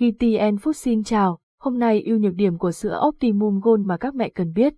GTN Food xin chào, hôm nay ưu nhược điểm của sữa Optimum Gold mà các mẹ cần biết.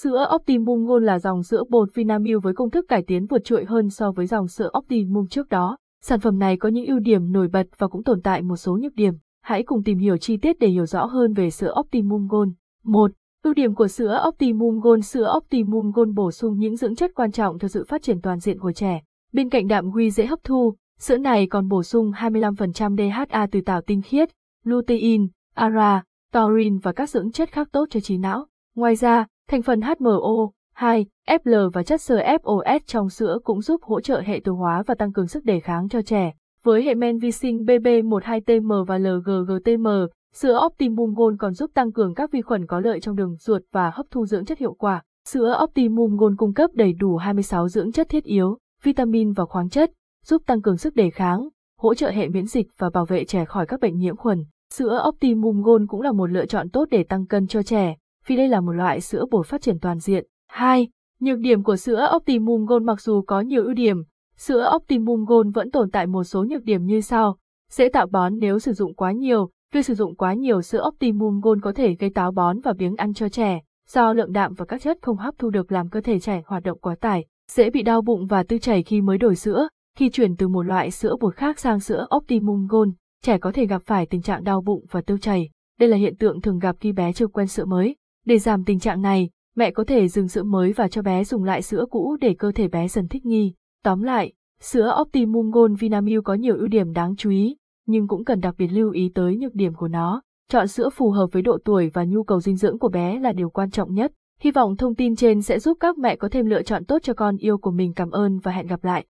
Sữa Optimum Gold là dòng sữa bột Vinamilk với công thức cải tiến vượt trội hơn so với dòng sữa Optimum trước đó. Sản phẩm này có những ưu điểm nổi bật và cũng tồn tại một số nhược điểm. Hãy cùng tìm hiểu chi tiết để hiểu rõ hơn về sữa Optimum Gold. 1. Ưu điểm của sữa Optimum Gold Sữa Optimum Gold bổ sung những dưỡng chất quan trọng cho sự phát triển toàn diện của trẻ. Bên cạnh đạm quy dễ hấp thu, sữa này còn bổ sung 25% DHA từ tảo tinh khiết, lutein, ara, taurine và các dưỡng chất khác tốt cho trí não. Ngoài ra, thành phần HMO, 2, FL và chất xơ FOS trong sữa cũng giúp hỗ trợ hệ tiêu hóa và tăng cường sức đề kháng cho trẻ. Với hệ men vi sinh BB12TM và LGGTM, sữa Optimum Gold còn giúp tăng cường các vi khuẩn có lợi trong đường ruột và hấp thu dưỡng chất hiệu quả. Sữa Optimum Gold cung cấp đầy đủ 26 dưỡng chất thiết yếu, vitamin và khoáng chất, giúp tăng cường sức đề kháng, hỗ trợ hệ miễn dịch và bảo vệ trẻ khỏi các bệnh nhiễm khuẩn. Sữa Optimum Gold cũng là một lựa chọn tốt để tăng cân cho trẻ, vì đây là một loại sữa bột phát triển toàn diện. 2. Nhược điểm của sữa Optimum Gold mặc dù có nhiều ưu điểm, sữa Optimum Gold vẫn tồn tại một số nhược điểm như sau. Dễ tạo bón nếu sử dụng quá nhiều, việc sử dụng quá nhiều sữa Optimum Gold có thể gây táo bón và biếng ăn cho trẻ, do lượng đạm và các chất không hấp thu được làm cơ thể trẻ hoạt động quá tải, dễ bị đau bụng và tư chảy khi mới đổi sữa, khi chuyển từ một loại sữa bột khác sang sữa Optimum Gold, trẻ có thể gặp phải tình trạng đau bụng và tiêu chảy. Đây là hiện tượng thường gặp khi bé chưa quen sữa mới. Để giảm tình trạng này, mẹ có thể dừng sữa mới và cho bé dùng lại sữa cũ để cơ thể bé dần thích nghi. Tóm lại, sữa Optimum Gold Vinamilk có nhiều ưu điểm đáng chú ý, nhưng cũng cần đặc biệt lưu ý tới nhược điểm của nó. Chọn sữa phù hợp với độ tuổi và nhu cầu dinh dưỡng của bé là điều quan trọng nhất. Hy vọng thông tin trên sẽ giúp các mẹ có thêm lựa chọn tốt cho con yêu của mình. Cảm ơn và hẹn gặp lại.